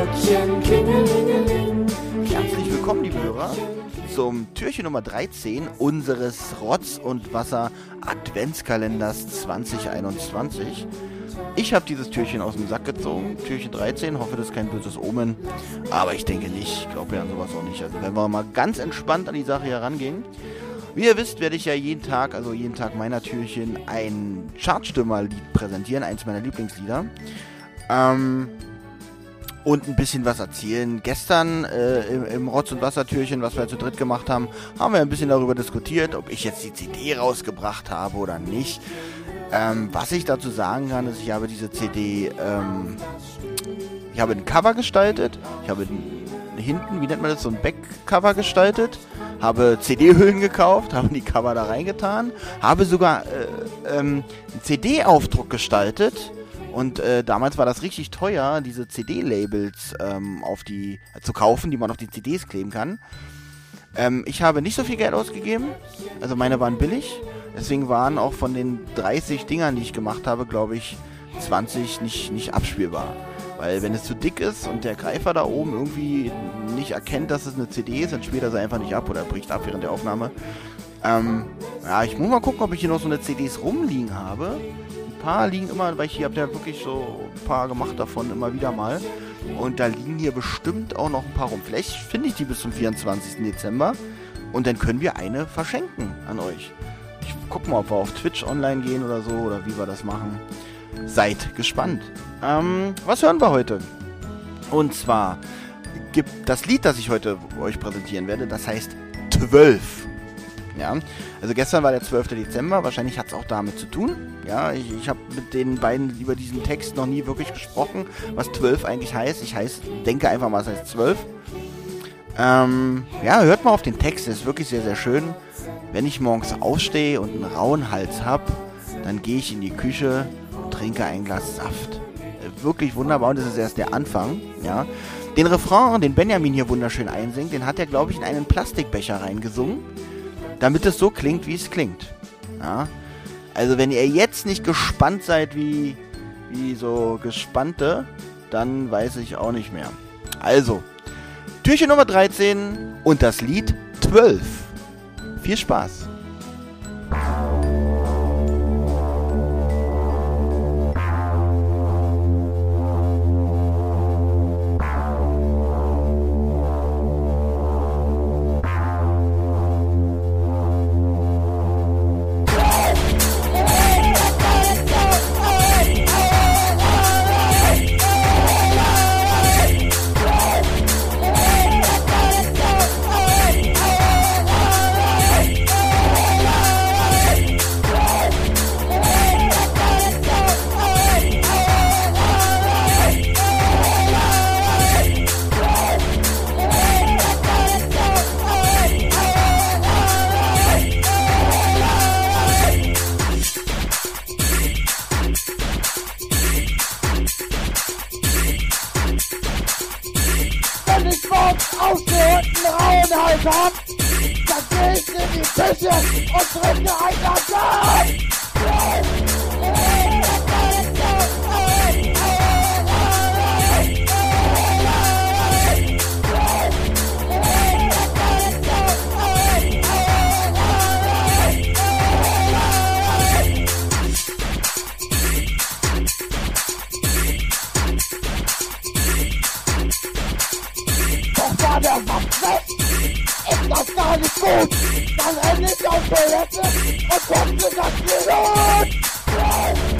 Herzlich willkommen, liebe Hörer, zum Türchen Nummer 13 unseres Rotz und Wasser Adventskalenders 2021. Ich habe dieses Türchen aus dem Sack gezogen, Türchen 13, hoffe, das ist kein böses Omen, aber ich denke nicht, ich glaube ja an sowas auch nicht. Also wenn wir mal ganz entspannt an die Sache herangehen, wie ihr wisst, werde ich ja jeden Tag, also jeden Tag meiner Türchen, ein Chartstimmerlied präsentieren, eins meiner Lieblingslieder. Ähm, und ein bisschen was erzählen. Gestern äh, im, im Rotz- und Wassertürchen, was wir zu dritt gemacht haben, haben wir ein bisschen darüber diskutiert, ob ich jetzt die CD rausgebracht habe oder nicht. Ähm, was ich dazu sagen kann, ist, ich habe diese CD, ähm, ich habe ein Cover gestaltet, ich habe hinten, wie nennt man das, so ein Backcover gestaltet, habe CD-Hüllen gekauft, habe die Cover da reingetan, habe sogar äh, ähm, einen CD-Aufdruck gestaltet, und äh, damals war das richtig teuer, diese CD-Labels ähm, auf die äh, zu kaufen, die man auf die CDs kleben kann. Ähm, ich habe nicht so viel Geld ausgegeben, also meine waren billig. Deswegen waren auch von den 30 Dingern, die ich gemacht habe, glaube ich, 20 nicht, nicht abspielbar. Weil wenn es zu dick ist und der Greifer da oben irgendwie nicht erkennt, dass es eine CD ist, dann spielt er sie einfach nicht ab oder bricht ab während der Aufnahme. Ähm, ja, ich muss mal gucken, ob ich hier noch so eine CDs rumliegen habe paar liegen immer, weil ich hier habe ja wirklich so ein paar gemacht davon immer wieder mal. Und da liegen hier bestimmt auch noch ein paar rum. Vielleicht finde ich die bis zum 24. Dezember. Und dann können wir eine verschenken an euch. Ich guck mal, ob wir auf Twitch online gehen oder so oder wie wir das machen. Seid gespannt. Ähm, was hören wir heute? Und zwar gibt das Lied, das ich heute euch präsentieren werde, das heißt 12. Ja, also gestern war der 12. Dezember, wahrscheinlich hat es auch damit zu tun. Ja, ich, ich habe mit den beiden über diesen Text noch nie wirklich gesprochen, was 12 eigentlich heißt. Ich heiß, denke einfach mal, es heißt 12. Ähm, ja, hört mal auf den Text, der ist wirklich sehr, sehr schön. Wenn ich morgens aufstehe und einen rauen Hals habe, dann gehe ich in die Küche und trinke ein Glas Saft. Wirklich wunderbar und das ist erst der Anfang, ja. Den Refrain, den Benjamin hier wunderschön einsingt, den hat er, glaube ich, in einen Plastikbecher reingesungen damit es so klingt, wie es klingt. Ja? Also wenn ihr jetzt nicht gespannt seid wie, wie so Gespannte, dann weiß ich auch nicht mehr. Also, Türchen Nummer 13 und das Lied 12. Viel Spaß! wenn ich morgens aufgehörten Rauenhals hab, dann geh ich in die Küche und trinke ein Glas. meine Fuß, dann endlich auf Toilette und kommt mir das Gerät.